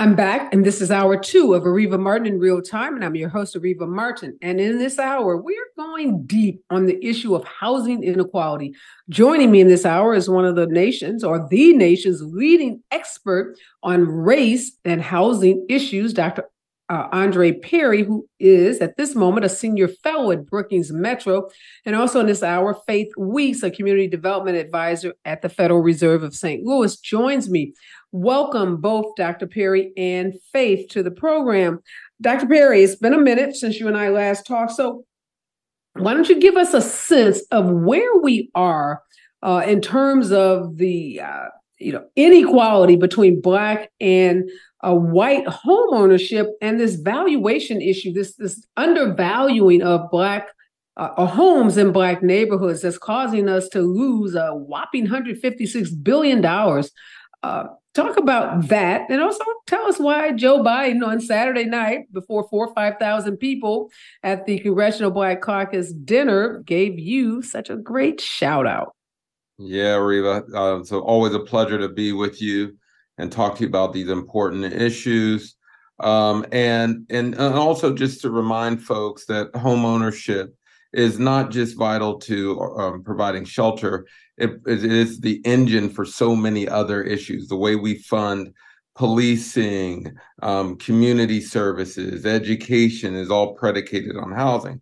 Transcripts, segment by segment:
I'm back, and this is hour two of Areva Martin in real time, and I'm your host, Areva Martin. And in this hour, we're going deep on the issue of housing inequality. Joining me in this hour is one of the nation's or the nation's leading expert on race and housing issues, Dr uh, Andre Perry, who is at this moment a senior fellow at Brookings Metro, and also in this hour, Faith Weeks, a community development advisor at the Federal Reserve of St. Louis, joins me. Welcome both Dr. Perry and Faith to the program. Dr. Perry, it's been a minute since you and I last talked, so why don't you give us a sense of where we are uh, in terms of the uh, you know inequality between black and a white home ownership and this valuation issue this this undervaluing of black uh, homes in black neighborhoods that's causing us to lose a whopping 156 billion dollars uh, talk about that and also tell us why joe biden on saturday night before four or five thousand people at the congressional black caucus dinner gave you such a great shout out yeah, Reva. Uh, so always a pleasure to be with you and talk to you about these important issues. Um, and, and and also just to remind folks that home ownership is not just vital to um, providing shelter; it, it is the engine for so many other issues. The way we fund policing, um, community services, education is all predicated on housing.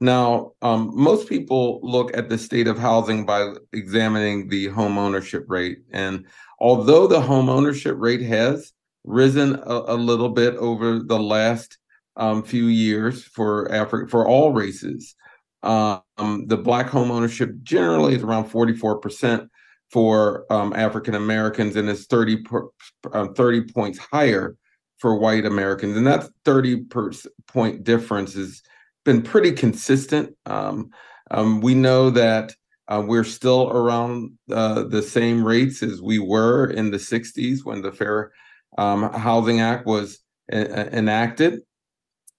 Now, um, most people look at the state of housing by examining the home ownership rate. And although the home ownership rate has risen a, a little bit over the last um, few years for Africa, for all races, um, the black home ownership generally is around 44% for um, African Americans and is 30, per, uh, 30 points higher for white Americans. And that 30 per point difference has been pretty consistent. Um, um, we know that uh, we're still around uh, the same rates as we were in the 60s when the Fair um, Housing Act was a- enacted.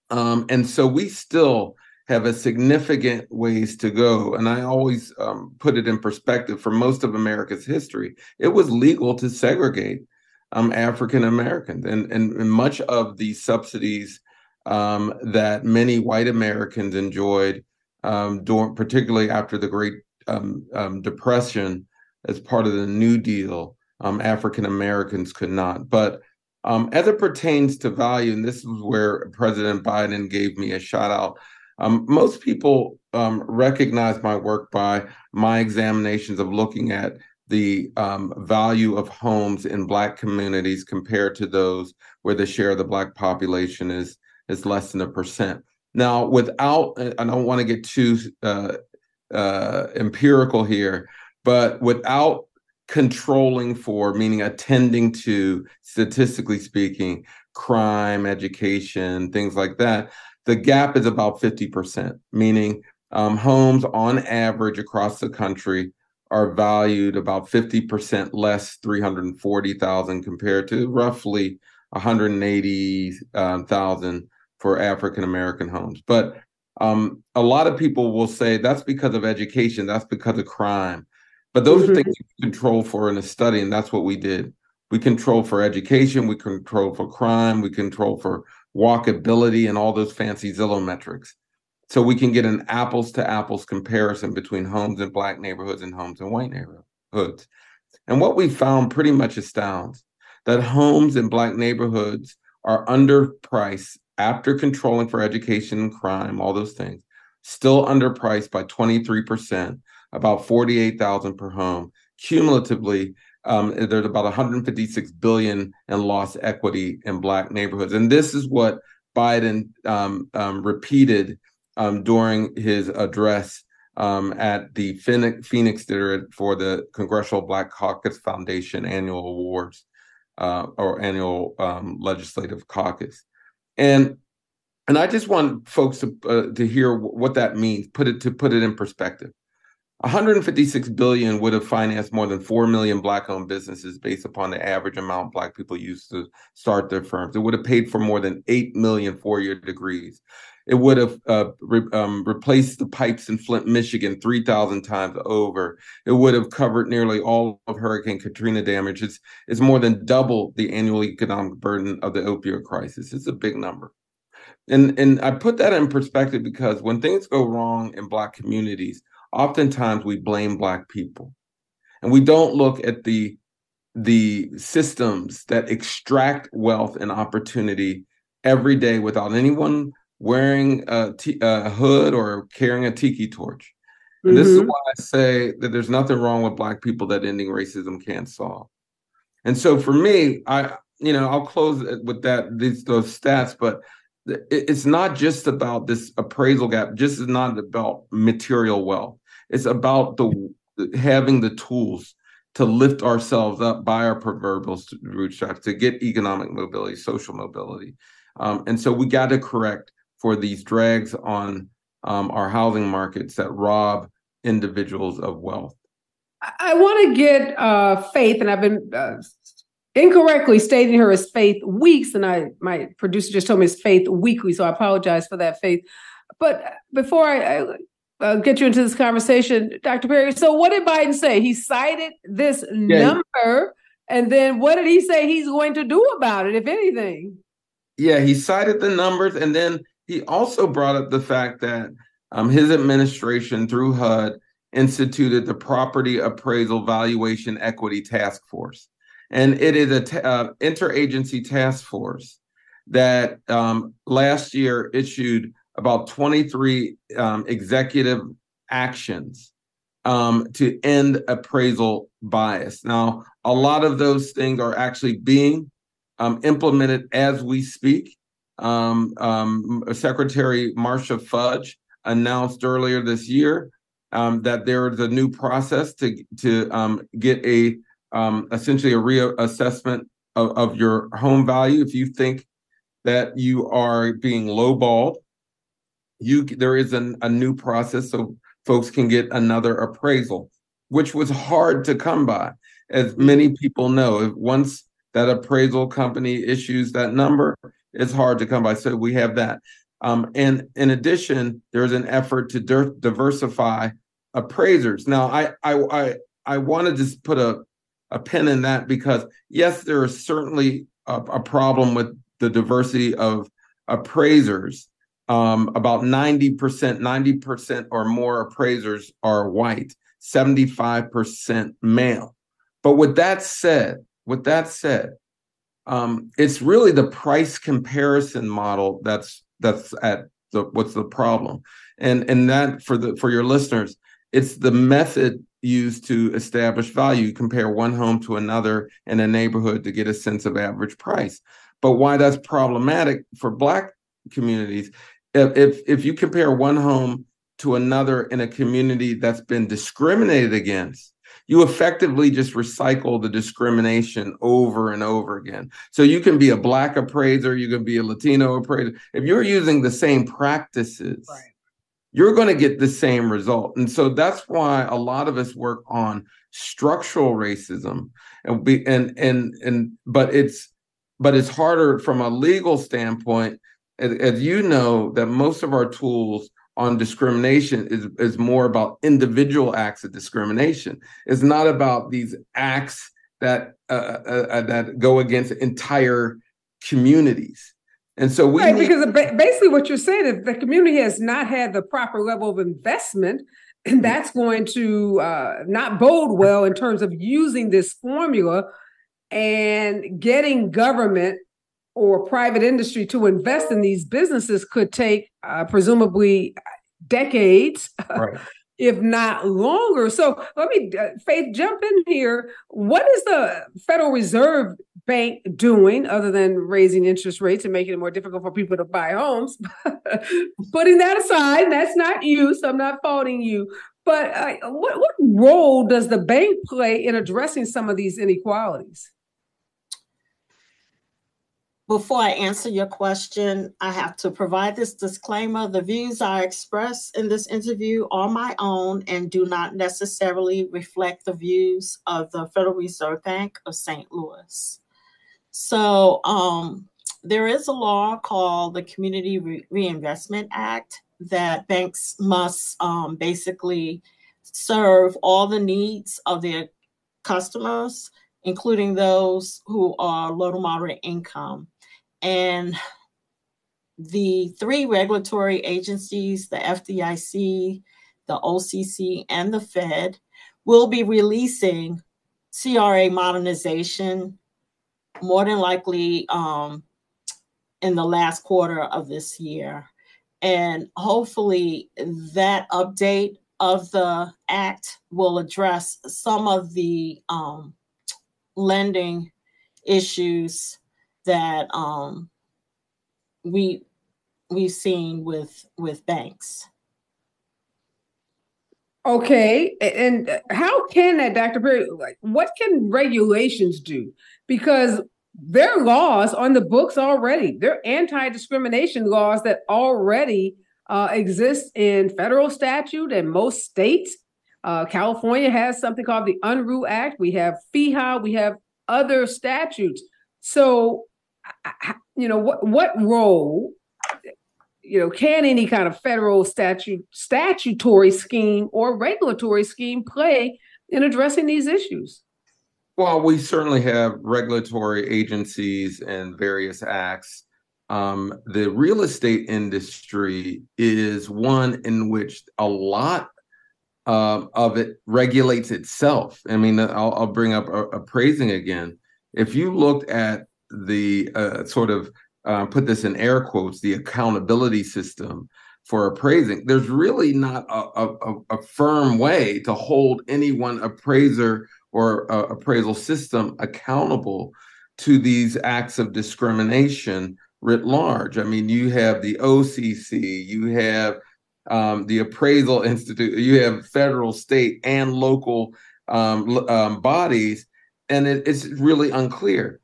Um, and so we still have a significant ways to go. And I always um, put it in perspective for most of America's history, it was legal to segregate um, African Americans. And, and, and much of the subsidies um, that many white Americans enjoyed, um, during, particularly after the Great um, um Depression, as part of the New Deal. African Americans could not. But as it pertains to value, and this is where President Biden gave me a shout out. Most people recognize my work by my examinations of looking at the um, value of homes in Black communities compared to those where the share of the Black population is is less than a percent. Now, without, I don't want to get too uh, uh, empirical here, but without controlling for, meaning attending to, statistically speaking, crime, education, things like that, the gap is about 50%, meaning um, homes on average across the country are valued about 50% less 340,000 compared to roughly 180,000 for African American homes. But um, a lot of people will say that's because of education, that's because of crime. But those mm-hmm. are things you control for in a study, and that's what we did. We control for education, we control for crime, we control for walkability and all those fancy Zillow metrics. So we can get an apples to apples comparison between homes in black neighborhoods and homes in white neighborhoods. And what we found pretty much astounds that homes in black neighborhoods are underpriced after controlling for education and crime, all those things, still underpriced by 23%, about 48,000 per home. Cumulatively, um, there's about 156 billion in lost equity in black neighborhoods. And this is what Biden um, um, repeated um, during his address um, at the Phoenix, Phoenix for the Congressional Black Caucus Foundation annual awards uh, or annual um, legislative caucus and and I just want folks to uh, to hear what that means. Put it to put it in perspective. 156 billion would have financed more than 4 million black owned businesses based upon the average amount black people used to start their firms. It would have paid for more than 8 million four year degrees. It would have uh, re- um, replaced the pipes in Flint, Michigan, 3,000 times over. It would have covered nearly all of Hurricane Katrina damage. It's, it's more than double the annual economic burden of the opioid crisis. It's a big number. And, and I put that in perspective because when things go wrong in Black communities, oftentimes we blame Black people. And we don't look at the the systems that extract wealth and opportunity every day without anyone wearing a, t- a hood or carrying a tiki torch. And mm-hmm. this is mm-hmm. why I say that there's nothing wrong with Black people that ending racism can't solve. And so for me, I, you know, I'll close with that, these, those stats, but it's not just about this appraisal gap, just is not about material wealth. It's about the having the tools to lift ourselves up by our proverbial bootstraps to get economic mobility, social mobility. Um, and so we got to correct for these drags on um, our housing markets that rob individuals of wealth. I want to get uh, Faith, and I've been uh, incorrectly stating her as Faith Weeks, and I my producer just told me it's Faith Weekly, so I apologize for that, Faith. But before I, I uh, get you into this conversation, Dr. Perry. So, what did Biden say? He cited this yeah. number, and then what did he say he's going to do about it, if anything? Yeah, he cited the numbers, and then he also brought up the fact that um, his administration, through HUD, instituted the Property Appraisal Valuation Equity Task Force, and it is a uh, interagency task force that um, last year issued about 23 um, executive actions um, to end appraisal bias. Now, a lot of those things are actually being um, implemented as we speak. Um, um, Secretary Marcia Fudge announced earlier this year um, that there is a new process to to get a essentially a reassessment of, of your home value if you think that you are being lowballed you there is an, a new process so folks can get another appraisal, which was hard to come by, as many people know. Once that appraisal company issues that number, it's hard to come by. So we have that. Um, and in addition, there's an effort to di- diversify appraisers. Now, I I I, I want to just put a a pin in that because yes, there is certainly a, a problem with the diversity of appraisers um, about 90%, 90% or more appraisers are white, 75% male. But with that said, with that said, um, it's really the price comparison model that's that's at the what's the problem, and and that for the for your listeners, it's the method used to establish value. Compare one home to another in a neighborhood to get a sense of average price. But why that's problematic for Black communities if if you compare one home to another in a community that's been discriminated against you effectively just recycle the discrimination over and over again. So you can be a black appraiser you can be a latino appraiser. If you're using the same practices right. you're going to get the same result. And so that's why a lot of us work on structural racism and be and and and but it's but it's harder from a legal standpoint as, as you know, that most of our tools on discrimination is, is more about individual acts of discrimination. It's not about these acts that uh, uh, uh that go against entire communities. And so we right, need- because basically what you're saying is the community has not had the proper level of investment, and that's going to uh, not bode well in terms of using this formula and getting government or private industry to invest in these businesses could take uh, presumably decades, right. if not longer. So let me, uh, Faith, jump in here. What is the Federal Reserve Bank doing other than raising interest rates and making it more difficult for people to buy homes? Putting that aside, that's not you, so I'm not faulting you. But uh, what, what role does the bank play in addressing some of these inequalities? Before I answer your question, I have to provide this disclaimer. The views I express in this interview are my own and do not necessarily reflect the views of the Federal Reserve Bank of St. Louis. So, um, there is a law called the Community Re- Reinvestment Act that banks must um, basically serve all the needs of their customers, including those who are low to moderate income. And the three regulatory agencies, the FDIC, the OCC, and the Fed, will be releasing CRA modernization more than likely um, in the last quarter of this year. And hopefully, that update of the act will address some of the um, lending issues that um, we we've seen with with banks. Okay, and how can that, Dr. Perry? Like, what can regulations do? Because there are laws on the books already. There are anti-discrimination laws that already uh, exist in federal statute and most states. Uh, California has something called the Unruh Act. We have FEHA. We have other statutes. So, you know, what what role you know, can any kind of federal statute statutory scheme or regulatory scheme play in addressing these issues? Well, we certainly have regulatory agencies and various acts. Um, the real estate industry is one in which a lot uh, of it regulates itself. I mean, I'll, I'll bring up appraising again. If you looked at the uh, sort of uh, put this in air quotes, the accountability system for appraising, there's really not a, a, a firm way to hold any one appraiser or uh, appraisal system accountable to these acts of discrimination writ large. I mean, you have the OCC, you have um, the Appraisal Institute, you have federal, state, and local um, um, bodies, and it, it's really unclear.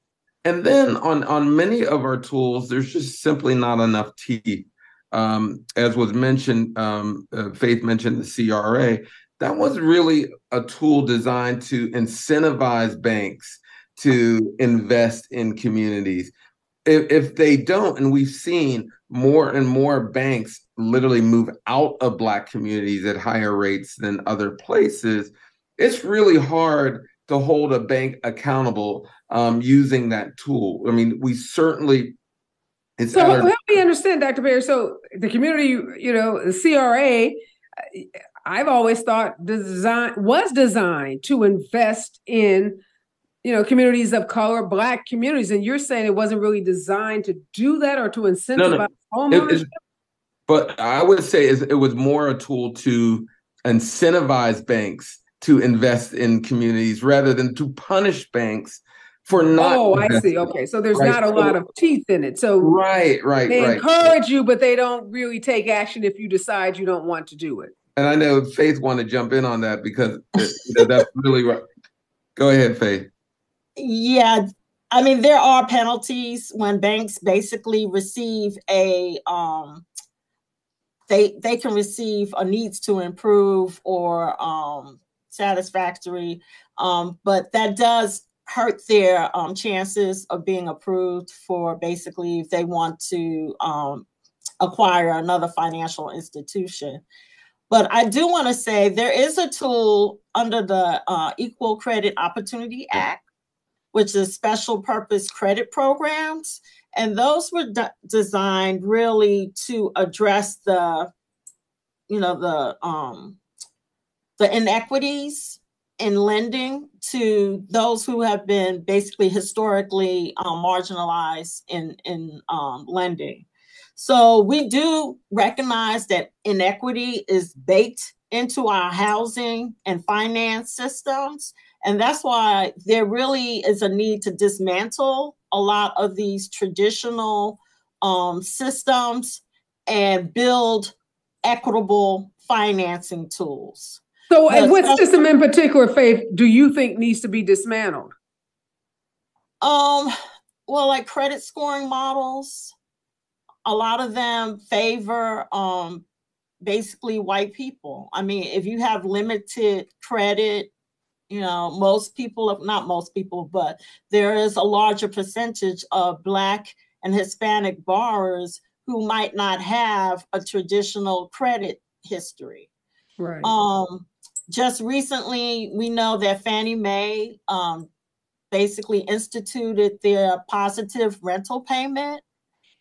And then on on many of our tools, there's just simply not enough teeth. Um, as was mentioned, um, uh, Faith mentioned the CRA. That was really a tool designed to incentivize banks to invest in communities. If, if they don't, and we've seen more and more banks literally move out of Black communities at higher rates than other places, it's really hard to hold a bank accountable um, using that tool. I mean, we certainly. It's so our- help me understand, Dr. Perry. So the community, you know, the CRA, I've always thought design was designed to invest in, you know, communities of color, Black communities, and you're saying it wasn't really designed to do that or to incentivize no, no. homeownership. but I would say it was more a tool to incentivize banks to invest in communities rather than to punish banks for not. Oh, I see. Okay, so there's right? not a lot of teeth in it. So right, right, they right. encourage you, but they don't really take action if you decide you don't want to do it. And I know Faith want to jump in on that because you know, that's really right. Go ahead, Faith. Yeah, I mean there are penalties when banks basically receive a um, they they can receive a needs to improve or um, satisfactory. Um, but that does hurt their um, chances of being approved for basically if they want to um, acquire another financial institution. But I do want to say there is a tool under the uh, Equal Credit Opportunity Act, which is special purpose credit programs. And those were de- designed really to address the, you know, the um, the inequities in lending to those who have been basically historically um, marginalized in in um, lending. So we do recognize that inequity is baked into our housing and finance systems. And that's why there really is a need to dismantle a lot of these traditional um, systems and build equitable financing tools. So, and what system in particular, Faith, do you think needs to be dismantled? Um, well, like credit scoring models, a lot of them favor um basically white people. I mean, if you have limited credit, you know, most people, not most people, but there is a larger percentage of black and Hispanic borrowers who might not have a traditional credit history. Right. Um, just recently, we know that Fannie Mae um, basically instituted their positive rental payment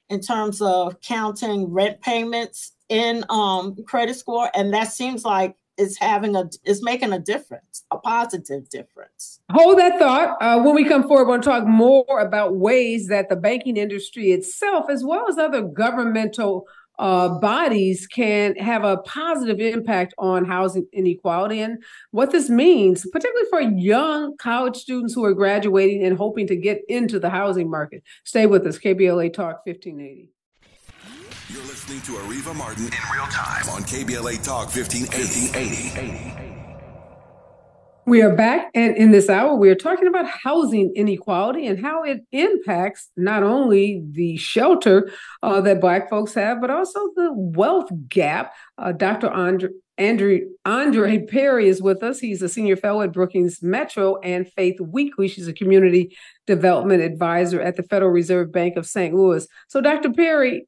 in terms of counting rent payments in um, credit score, and that seems like it's having a it's making a difference, a positive difference. Hold that thought. Uh, when we come forward, to talk more about ways that the banking industry itself, as well as other governmental uh, bodies, can have a positive impact on housing inequality and what this means, particularly for young college students who are graduating and hoping to get into the housing market. Stay with us, KBLA Talk 1580. You're listening to Areva Martin in real time on KBLA Talk 1580. We are back, and in this hour, we are talking about housing inequality and how it impacts not only the shelter uh, that Black folks have, but also the wealth gap. Uh, Dr. Andre, Andrew, Andre Perry is with us. He's a senior fellow at Brookings Metro and Faith Weekly. She's a community development advisor at the Federal Reserve Bank of St. Louis. So, Dr. Perry,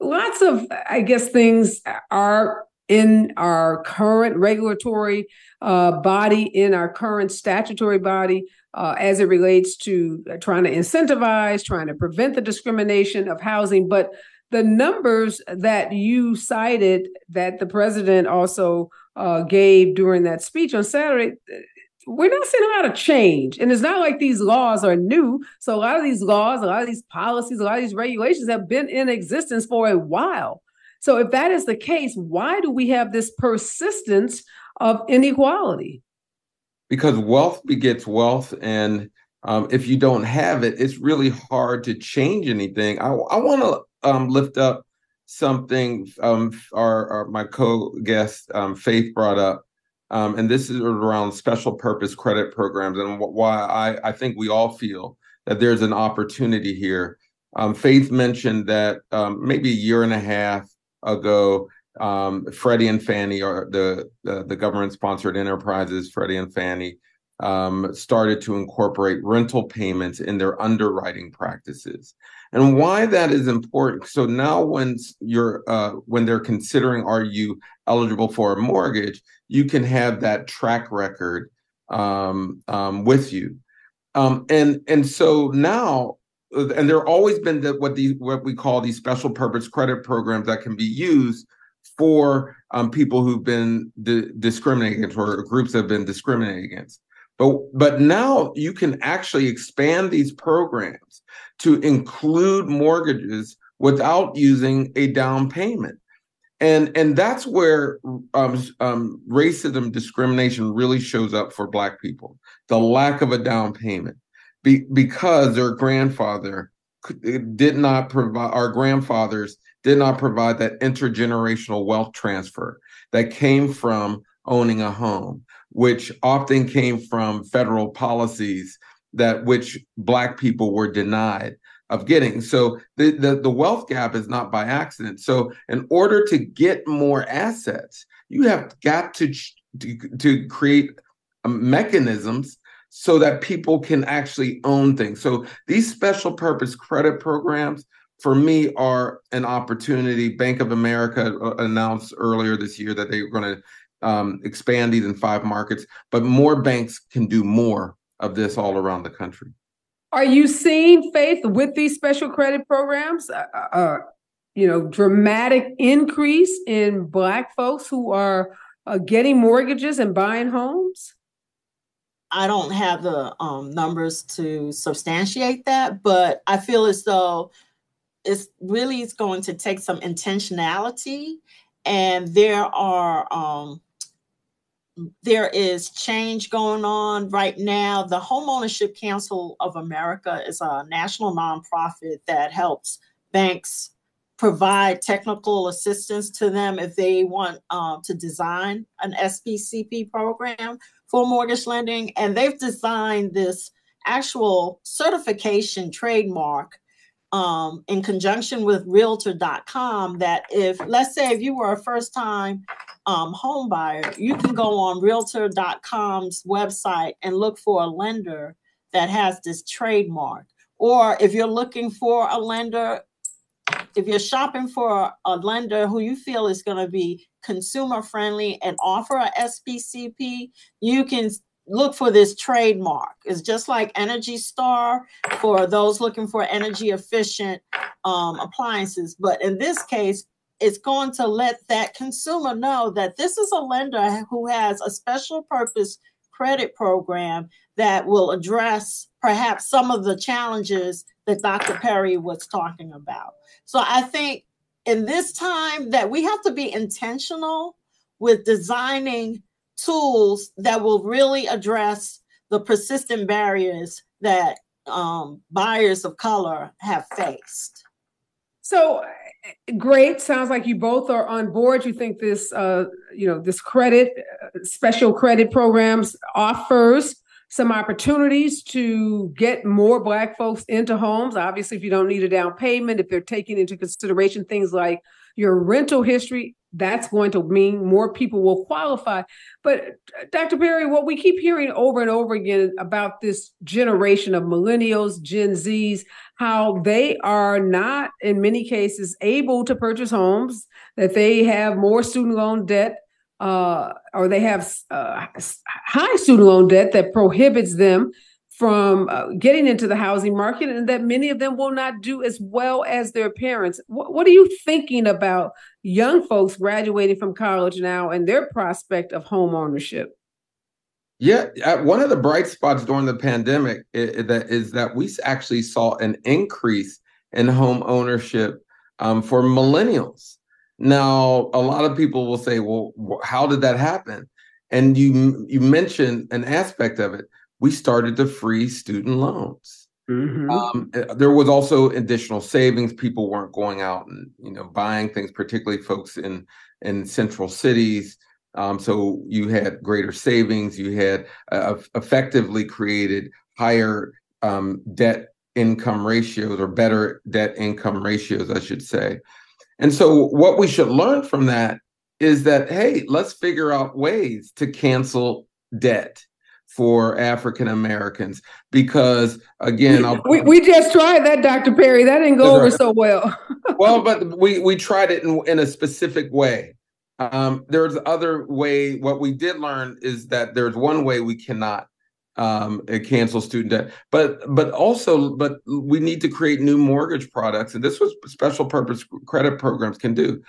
lots of, I guess, things are in our current regulatory uh, body, in our current statutory body, uh, as it relates to uh, trying to incentivize, trying to prevent the discrimination of housing. But the numbers that you cited that the president also uh, gave during that speech on Saturday, we're not seeing a lot of change. And it's not like these laws are new. So a lot of these laws, a lot of these policies, a lot of these regulations have been in existence for a while. So if that is the case, why do we have this persistence of inequality? Because wealth begets wealth. And um, if you don't have it, it's really hard to change anything. I, I want to um, lift up something um, our, our my co-guest um, Faith brought up um, and this is around special purpose credit programs and why I, I think we all feel that there's an opportunity here. Um, Faith mentioned that maybe a year and a half ago, um, Freddie and Fannie, or the the, the government sponsored enterprises, Freddie and Fannie, um, started to incorporate rental payments in their underwriting practices. And why that is important so now when you're uh, when they're considering are you eligible for a mortgage you can have that track record um, um, with you. Um, and and so now and there always been the, what these what we call these special purpose credit programs that can be used for um, people who've been di- discriminated against or groups that have been discriminated against but but now you can actually expand these programs to include mortgages without using a down payment. And and that's where um, um, racism discrimination really shows up for Black people. The lack of a down payment, Be, because their grandfather did not provide, our grandfathers did not provide that intergenerational wealth transfer that came from owning a home which often came from federal policies that which black people were denied of getting. So the, the, the wealth gap is not by accident. So in order to get more assets you have got to to, to create um, mechanisms so that people can actually own things so these special purpose credit programs for me are an opportunity bank of america uh, announced earlier this year that they were going to um, expand these in five markets, but more banks can do more of this all around the country. Are you seeing faith with these special credit programs? Uh, uh, uh you know, dramatic increase in Black folks who are uh, getting mortgages and buying homes? I don't have the um, numbers to substantiate that, but I feel as though it's really is going to take some intentionality, and there are um, there is change going on right now. The Homeownership Council of America is a national nonprofit that helps banks provide technical assistance to them if they want uh, to design an SPCP program for mortgage lending. And they've designed this actual certification trademark um, in conjunction with realtor.com that if let's say if you were a first time um, home buyer you can go on realtor.com's website and look for a lender that has this trademark or if you're looking for a lender, if you're shopping for a lender who you feel is going to be consumer friendly and offer a SPCP, you can look for this trademark. It's just like Energy Star for those looking for energy efficient um, appliances. But in this case, it's going to let that consumer know that this is a lender who has a special purpose credit program that will address perhaps some of the challenges that Dr. Perry was talking about. So I think in this time that we have to be intentional with designing tools that will really address the persistent barriers that um, buyers of color have faced. So great. Sounds like you both are on board. You think this, uh, you know, this credit, uh, special credit programs offers some opportunities to get more Black folks into homes. Obviously, if you don't need a down payment, if they're taking into consideration things like your rental history, that's going to mean more people will qualify. But Dr. Perry, what we keep hearing over and over again about this generation of millennials, Gen Zs, how they are not, in many cases, able to purchase homes, that they have more student loan debt. Uh, or they have uh, high student loan debt that prohibits them from uh, getting into the housing market and that many of them will not do as well as their parents. What, are you thinking about young folks graduating from college now and their prospect of home ownership? Yeah, one of the bright spots during the pandemic is, that is that we actually saw an increase in home ownership um, for millennials. Now, a lot of people will say, "Well, how did that happen?" And you you mentioned an aspect of it we started to free student loans. Mm-hmm. Um, eh, there was also additional savings. People weren't going out and you know buying things, particularly folks in in central cities. Um, so you had greater savings. You had uh, effectively created higher um, debt income ratios or better debt income ratios, I should say. And so what we should learn from that is that hey, let's figure out ways to cancel debt for African Americans because again we, we just tried that Dr. Perry that didn't go over right. so well well but we we tried it in, in a specific way um, there's other way what we did learn is that there's one way we cannot um, cancel student debt but but also but we need to create new mortgage products and this was special purpose credit programs can do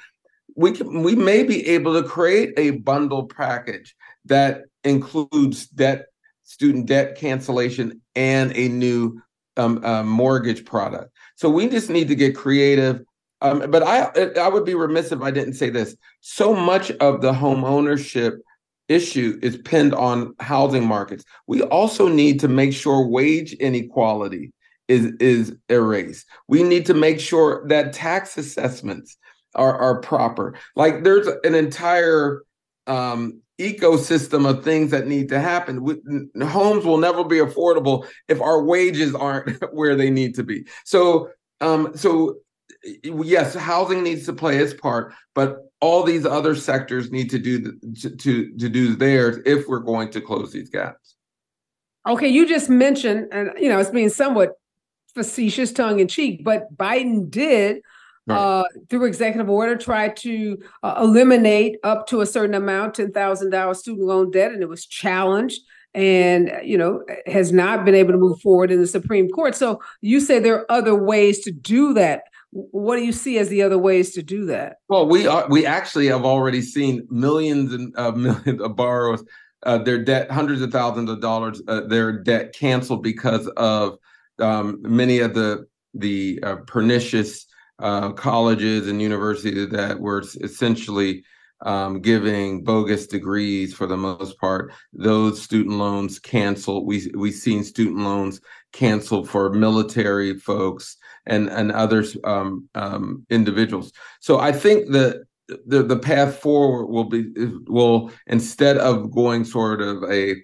we can we may be able to create a bundle package that includes debt student debt cancellation and a new um, uh, mortgage product. So we just need to get creative. Um, but I I would be remiss if I didn't say this. So much of the home ownership issue is pinned on housing markets. We also need to make sure wage inequality is is erased. We need to make sure that tax assessments are are proper. Like there's an entire um, ecosystem of things that need to happen. We, homes will never be affordable if our wages aren't where they need to be. So, um, so yes, housing needs to play its part, but all these other sectors need to do the, to, to do theirs if we're going to close these gaps. Okay, you just mentioned, and you know, it's being somewhat facetious, tongue in cheek, but Biden did uh, through executive order, try to uh, eliminate up to a certain amount, $10,000 student loan debt, and it was challenged and you know has not been able to move forward in the supreme court. So you say there are other ways to do that what do you see as the other ways to do that? Well we are we actually have already seen millions and uh, millions of borrowers uh, their debt hundreds of thousands of dollars uh, their debt canceled because of um, many of the the uh, pernicious uh, colleges and universities that were essentially um, giving bogus degrees for the most part. Those student loans canceled. We we've seen student loans canceled for military folks and and others um, um, individuals. So I think that the the path forward will be will instead of going sort of a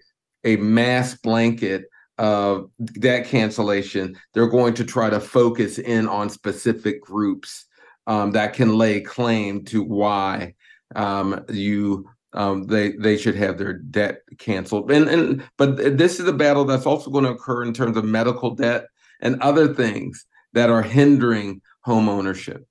a mass blanket uh, debt cancellation, they're going to try to focus in on specific groups um, that can lay claim to why um, you um, they they should have their debt canceled. And and but this is a battle that's also going to occur in terms of medical debt and other things that are hindering home ownership.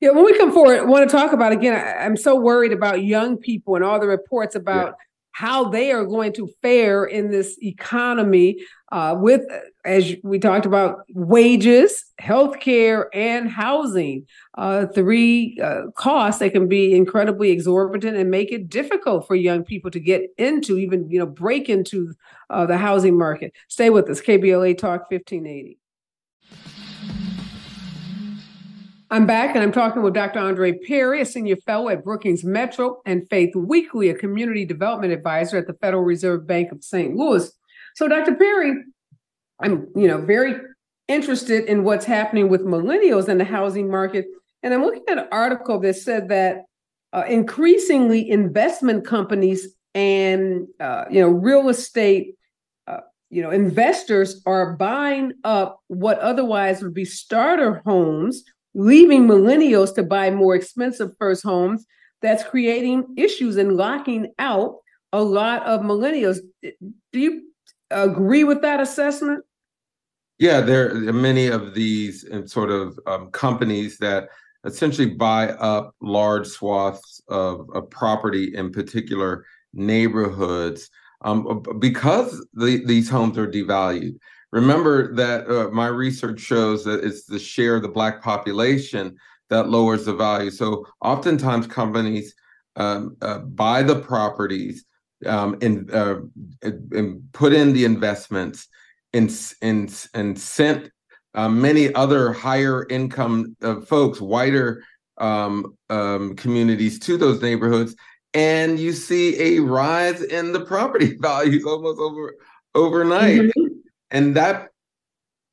Yeah, when we come forward, I want to talk about again. I, am so worried about young people and all the reports about. How they are going to fare in this economy uh, with, as we talked about, wages, healthcare, and housing. Uh, three uh, costs that can be incredibly exorbitant and make it difficult for young people to get into, even you know, break into uh, the housing market. Stay with us, KBLA Talk 1580. I'm back and I'm talking with Dr. Andre Perry, a senior fellow at Brookings Metro, and Faith Weekly, a community development advisor at the Federal Reserve Bank of St. Louis. So, Dr. Perry, I'm you know very interested in what's happening with millennials in the housing market, and I'm looking at an article that said that uh, increasingly investment companies and uh, you know real estate uh, you know investors are buying up what otherwise would be starter homes leaving millennials to buy more expensive first homes. That's creating issues and locking out a lot of millennials. Do you agree with that assessment? Yeah, there are many of these um, sort of um, companies that essentially buy up large swaths of, of property in particular neighborhoods um, because the, these homes are devalued. Remember that uh, my research shows that it's the share of the Black population that lowers the value. So oftentimes companies um, uh, buy the properties um, and, uh, and put in the investments and, and, and sent uh, many other higher income uh, folks, whiter um, um, communities to those neighborhoods. And you see a rise in the property values almost over overnight. Mm-hmm and that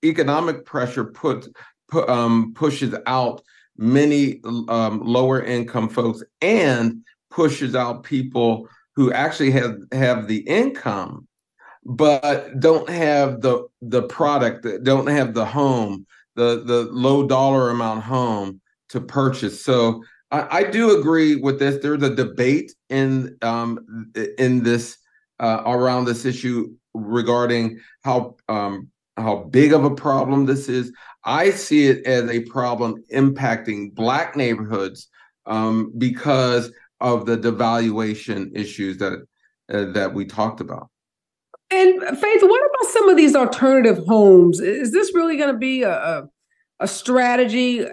economic pressure put, put um, pushes out many um, lower income folks and pushes out people who actually have have the income but don't have the the product don't have the home the the low dollar amount home to purchase. So I, I do agree with this. There's a debate in um in this uh, around this issue regarding how um, how big of a problem this is. I see it as a problem impacting Black neighborhoods um, because of the devaluation issues that uh, that we talked about. And Faith, what about some of these alternative homes? Is this really going to be a, a, strategy?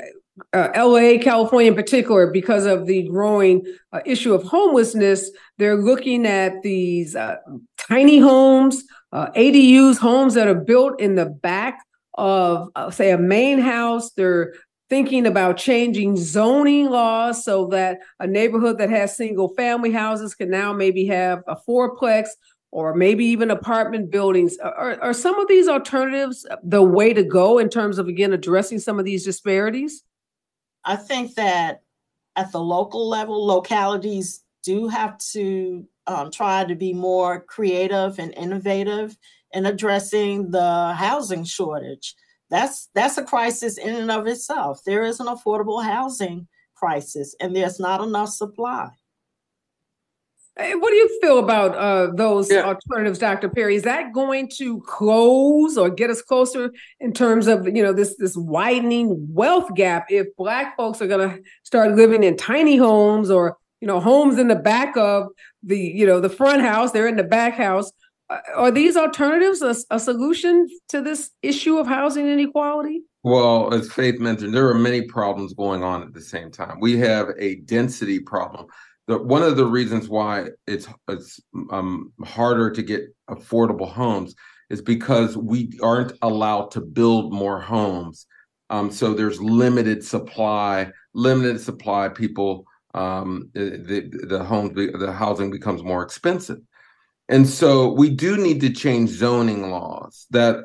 Uh, LA, California in particular, because of the growing uh, issue of homelessness, they're looking at these uh, tiny homes, uh, ADUs, homes that are built in the back of, uh, say, a main house. They're thinking about changing zoning laws so that a neighborhood that has single family houses can now maybe have a fourplex or maybe even apartment buildings. Are, are some of these alternatives the way to go in terms of, again, addressing some of these disparities? I think that at the local level, localities do have to um, try to be more creative and innovative in addressing the housing shortage. That's that's a crisis in and of itself. There is an affordable housing crisis, and there's not enough supply. Hey, What do you feel about uh, those yeah. alternatives, Dr. Perry? Is that going to close or get us closer in terms of you know this this widening wealth gap if Black folks are going to start living in tiny homes or you know homes in the back of the you know the front house they're in the back house. Uh, are these alternatives a, a solution to this issue of housing inequality? Well as faith mentioned there are many problems going on at the same time. We have a density problem. The, one of the reasons why it's it's um, harder to get affordable homes is because we aren't allowed to build more homes. Um, so there's limited supply limited supply. People um, the the home the housing becomes more expensive, and so we do need to change zoning laws that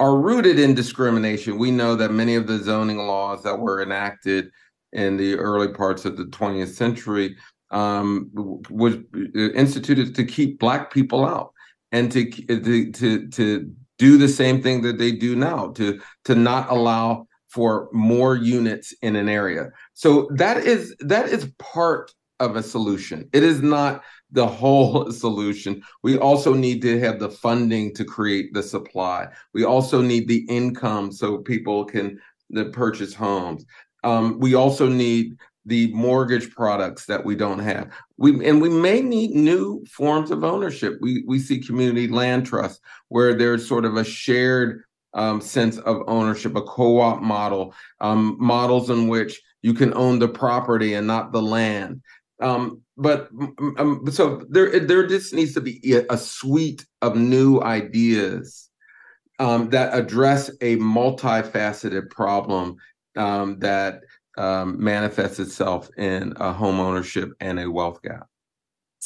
are rooted in discrimination. We know that many of the zoning laws that were enacted in the early parts of the 20th century um, was instituted to keep Black people out and to to to, to do the same thing that they do now to to not allow for more units in an area. So that is that is part of a solution. It is not the whole solution. We also need to have the funding to create the supply. We also need the income so people can purchase homes. Um, we also need the mortgage products that we don't have. We and we may need new forms of ownership. We we see community land trust where there's sort of a shared um, sense of ownership, a co-op model, um, models in which you can own the property and not the land. Um, but um, so there, there just needs to be a suite of new ideas um, that address a multifaceted problem um, that manifests itself in a home ownership and a wealth gap.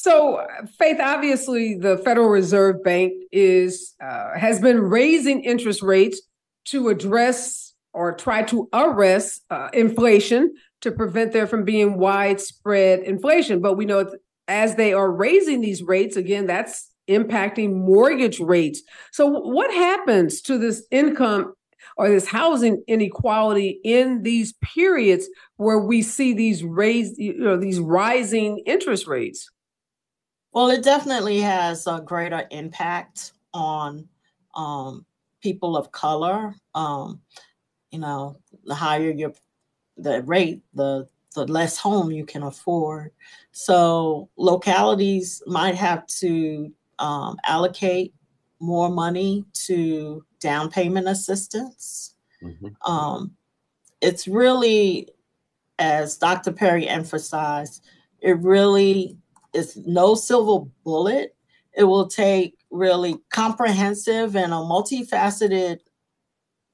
So, Faith, obviously, the Federal Reserve Bank is uh, has been raising interest rates to address or try to arrest uh, inflation to prevent there from being widespread inflation. But we know as they are raising these rates, again, that's impacting mortgage rates. So, what happens to this income or this housing inequality in these periods where we see these raised, you know, these rising interest rates? Well, it definitely has a greater impact on um, people of color. Um, you know, the higher your the rate, the the less home you can afford. So localities might have to um, allocate more money to down payment assistance. Mm-hmm. Um, it's really, as Dr. Perry emphasized, it really is no silver bullet. It will take really comprehensive and a multifaceted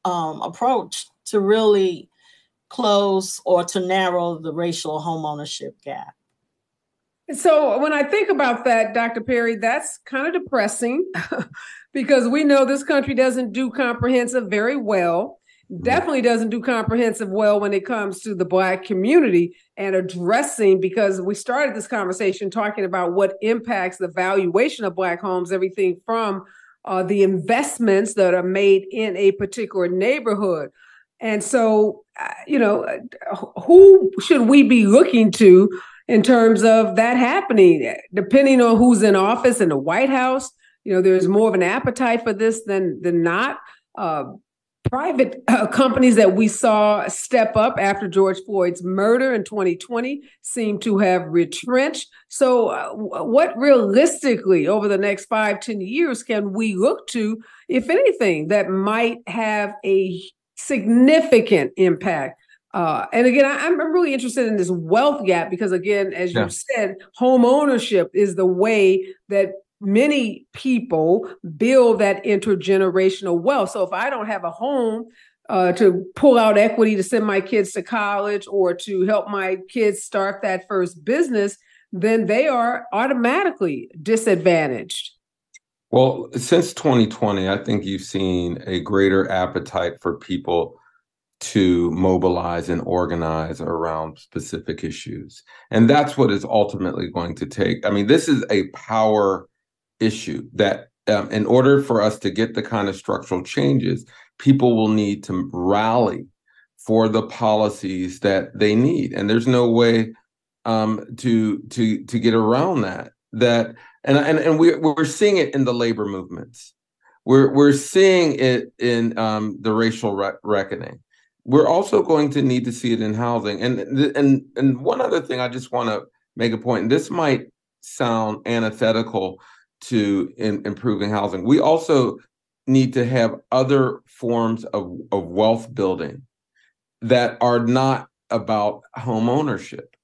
um, approach to really close or to narrow the racial homeownership gap. So when I think about that, Dr. Perry, that's kind of depressing because we know this country doesn't do comprehensive very well. Mm-hmm. Definitely doesn't do comprehensive well when it comes to the Black community and addressing, because we started this conversation talking about what impacts the valuation of Black homes, everything from uh, the investments that are made in a particular neighborhood. And so, uh, you know, uh, who should we be looking to in terms of that happening? Depending on who's in office in the White House, you know, there's more of an appetite for this than than not. Uh, private uh, companies that we saw step up after George Floyd's murder in 2020 seem to have retrenched. So, uh, what realistically over the next five, ten years can we look to, if anything, that might have a significant impact? Uh, and again, I, am really interested in this wealth gap because, again, as you said, home ownership is the way that many people build that intergenerational wealth. So if I don't have a home uh, to pull out equity to send my kids to college or to help my kids start that first business, then they are automatically disadvantaged. Well, since 2020, I think you've seen a greater appetite for people to mobilize and organize around specific issues. And that's what is ultimately going to take. I mean, this is a power issue that um, in order for us to get the kind of structural changes, people will need to rally for the policies that they need, and there's no way um, to to to get around that. That and and and we we're seeing it in the labor movements. We're we're seeing it in um, the racial re- reckoning. We're also going to need to see it in housing. And and and one other thing I just want to make a point. And this might sound antithetical to in, improving housing. We also need to have other forms of, of wealth building that are not about home ownership.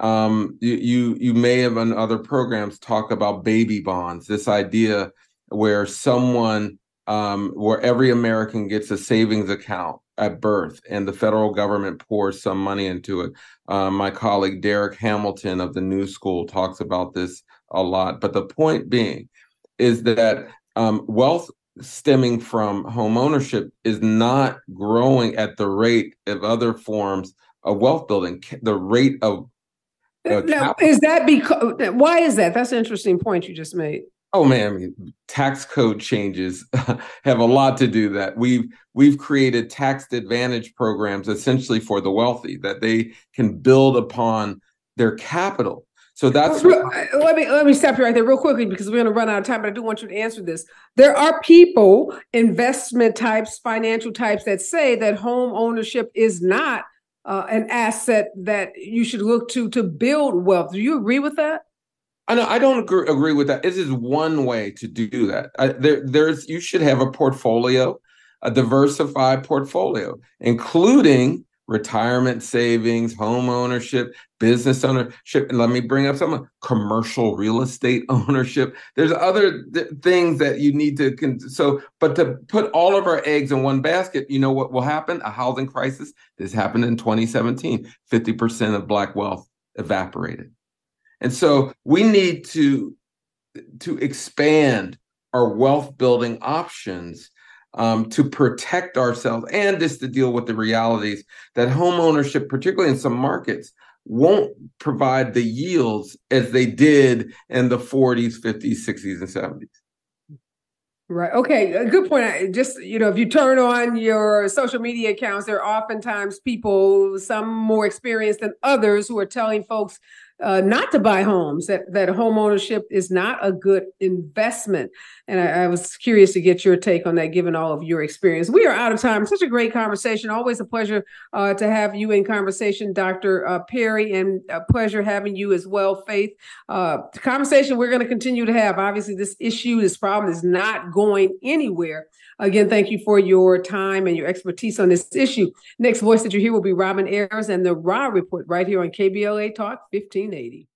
Um, you, you may have in other programs talk about baby bonds. This idea where someone um, where every American gets a savings account at birth and the federal government pours some money into it. Uh, my colleague Darrick Hamilton of the New School talks about this a lot. But the point being is that um, wealth stemming from home ownership is not growing at the rate of other forms of wealth building. The rate of uh, now, is that because why is that? That's an interesting point you just made. Oh man, I mean, tax code changes have a lot to do that. We've we've created tax advantage programs essentially for the wealthy that they can build upon their capital So that's let me let me stop you right there real quickly because we're going to run out of time. But I do want you to answer this. There are people, investment types, financial types that say that home ownership is not uh, an asset that you should look to to build wealth. Do you agree with that? I know I don't agree, agree with that. This is one way to do that. I, there, there's you should have a portfolio, a diversified portfolio, including retirement savings, home ownership, business ownership, and let me bring up some commercial real estate ownership. There's other th- things that you need to con- so, but to put all of our eggs in one basket, you know what will happen? A housing crisis. This happened in 2017. 50% of black wealth evaporated. And so we need to to expand our wealth building options um, to protect ourselves and just to deal with the realities that home ownership, particularly in some markets, won't provide the yields as they did in the 40s, 50s, 60s, and 70s. Right. Okay. Good point. I just, you know, if you turn on your social media accounts, there are oftentimes people, some more experienced than others, who are telling folks uh, not to buy homes, that, that home ownership is not a good investment. And I, I, was curious to get your take on that, given all of your experience. We are out of time. Such a great conversation. Always a pleasure uh, to have you in conversation, Dr. Uh, Perry, and a pleasure having you as well, Faith. Uh, conversation we're going to continue to have. Obviously, this issue, this problem is not going anywhere. Again, thank you for your time and your expertise on this issue. Next voice that you hear will be Robin Ayers and the Raw Report right here on KBLA Talk 1580.